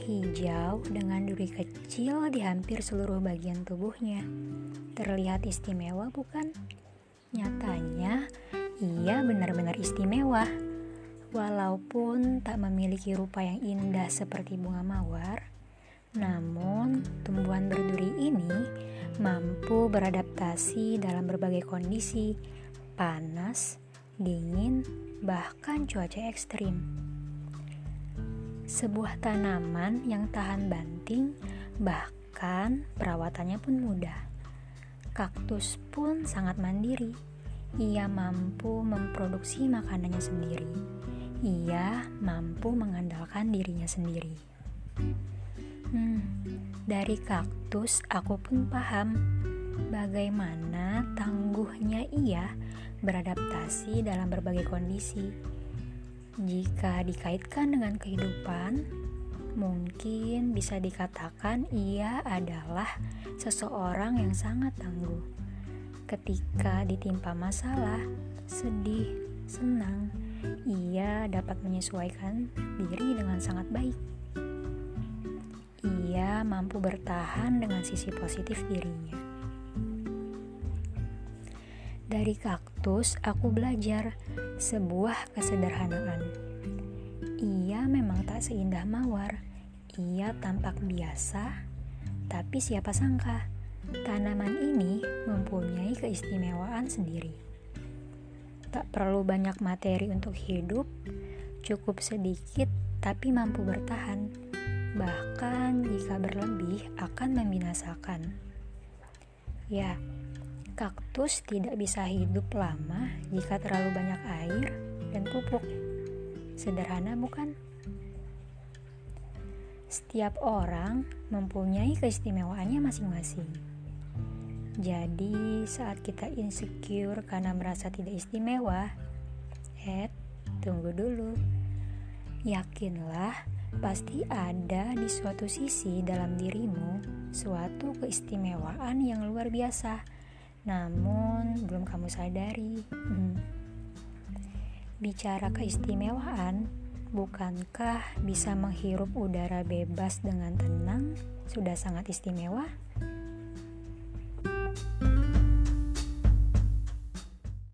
hijau dengan duri kecil di hampir seluruh bagian tubuhnya. Terlihat istimewa, bukan? Nyatanya, ia benar-benar istimewa. Walaupun tak memiliki rupa yang indah seperti bunga mawar, namun tumbuhan berduri ini mampu beradaptasi dalam berbagai kondisi, panas, dingin, bahkan cuaca ekstrim sebuah tanaman yang tahan banting, bahkan perawatannya pun mudah. Kaktus pun sangat mandiri. Ia mampu memproduksi makanannya sendiri. Ia mampu mengandalkan dirinya sendiri. Hmm, dari kaktus aku pun paham bagaimana tangguhnya ia beradaptasi dalam berbagai kondisi jika dikaitkan dengan kehidupan, mungkin bisa dikatakan ia adalah seseorang yang sangat tangguh. Ketika ditimpa masalah, sedih, senang, ia dapat menyesuaikan diri dengan sangat baik. Ia mampu bertahan dengan sisi positif dirinya. Dari kaktus, aku belajar sebuah kesederhanaan. Ia memang tak seindah mawar. Ia tampak biasa, tapi siapa sangka tanaman ini mempunyai keistimewaan sendiri. Tak perlu banyak materi untuk hidup, cukup sedikit tapi mampu bertahan. Bahkan jika berlebih akan membinasakan. Ya, Kaktus tidak bisa hidup lama jika terlalu banyak air dan pupuk. Sederhana, bukan? Setiap orang mempunyai keistimewaannya masing-masing. Jadi, saat kita insecure karena merasa tidak istimewa, eh, tunggu dulu. Yakinlah, pasti ada di suatu sisi dalam dirimu suatu keistimewaan yang luar biasa namun belum kamu sadari. Hmm. Bicara keistimewaan, bukankah bisa menghirup udara bebas dengan tenang sudah sangat istimewa?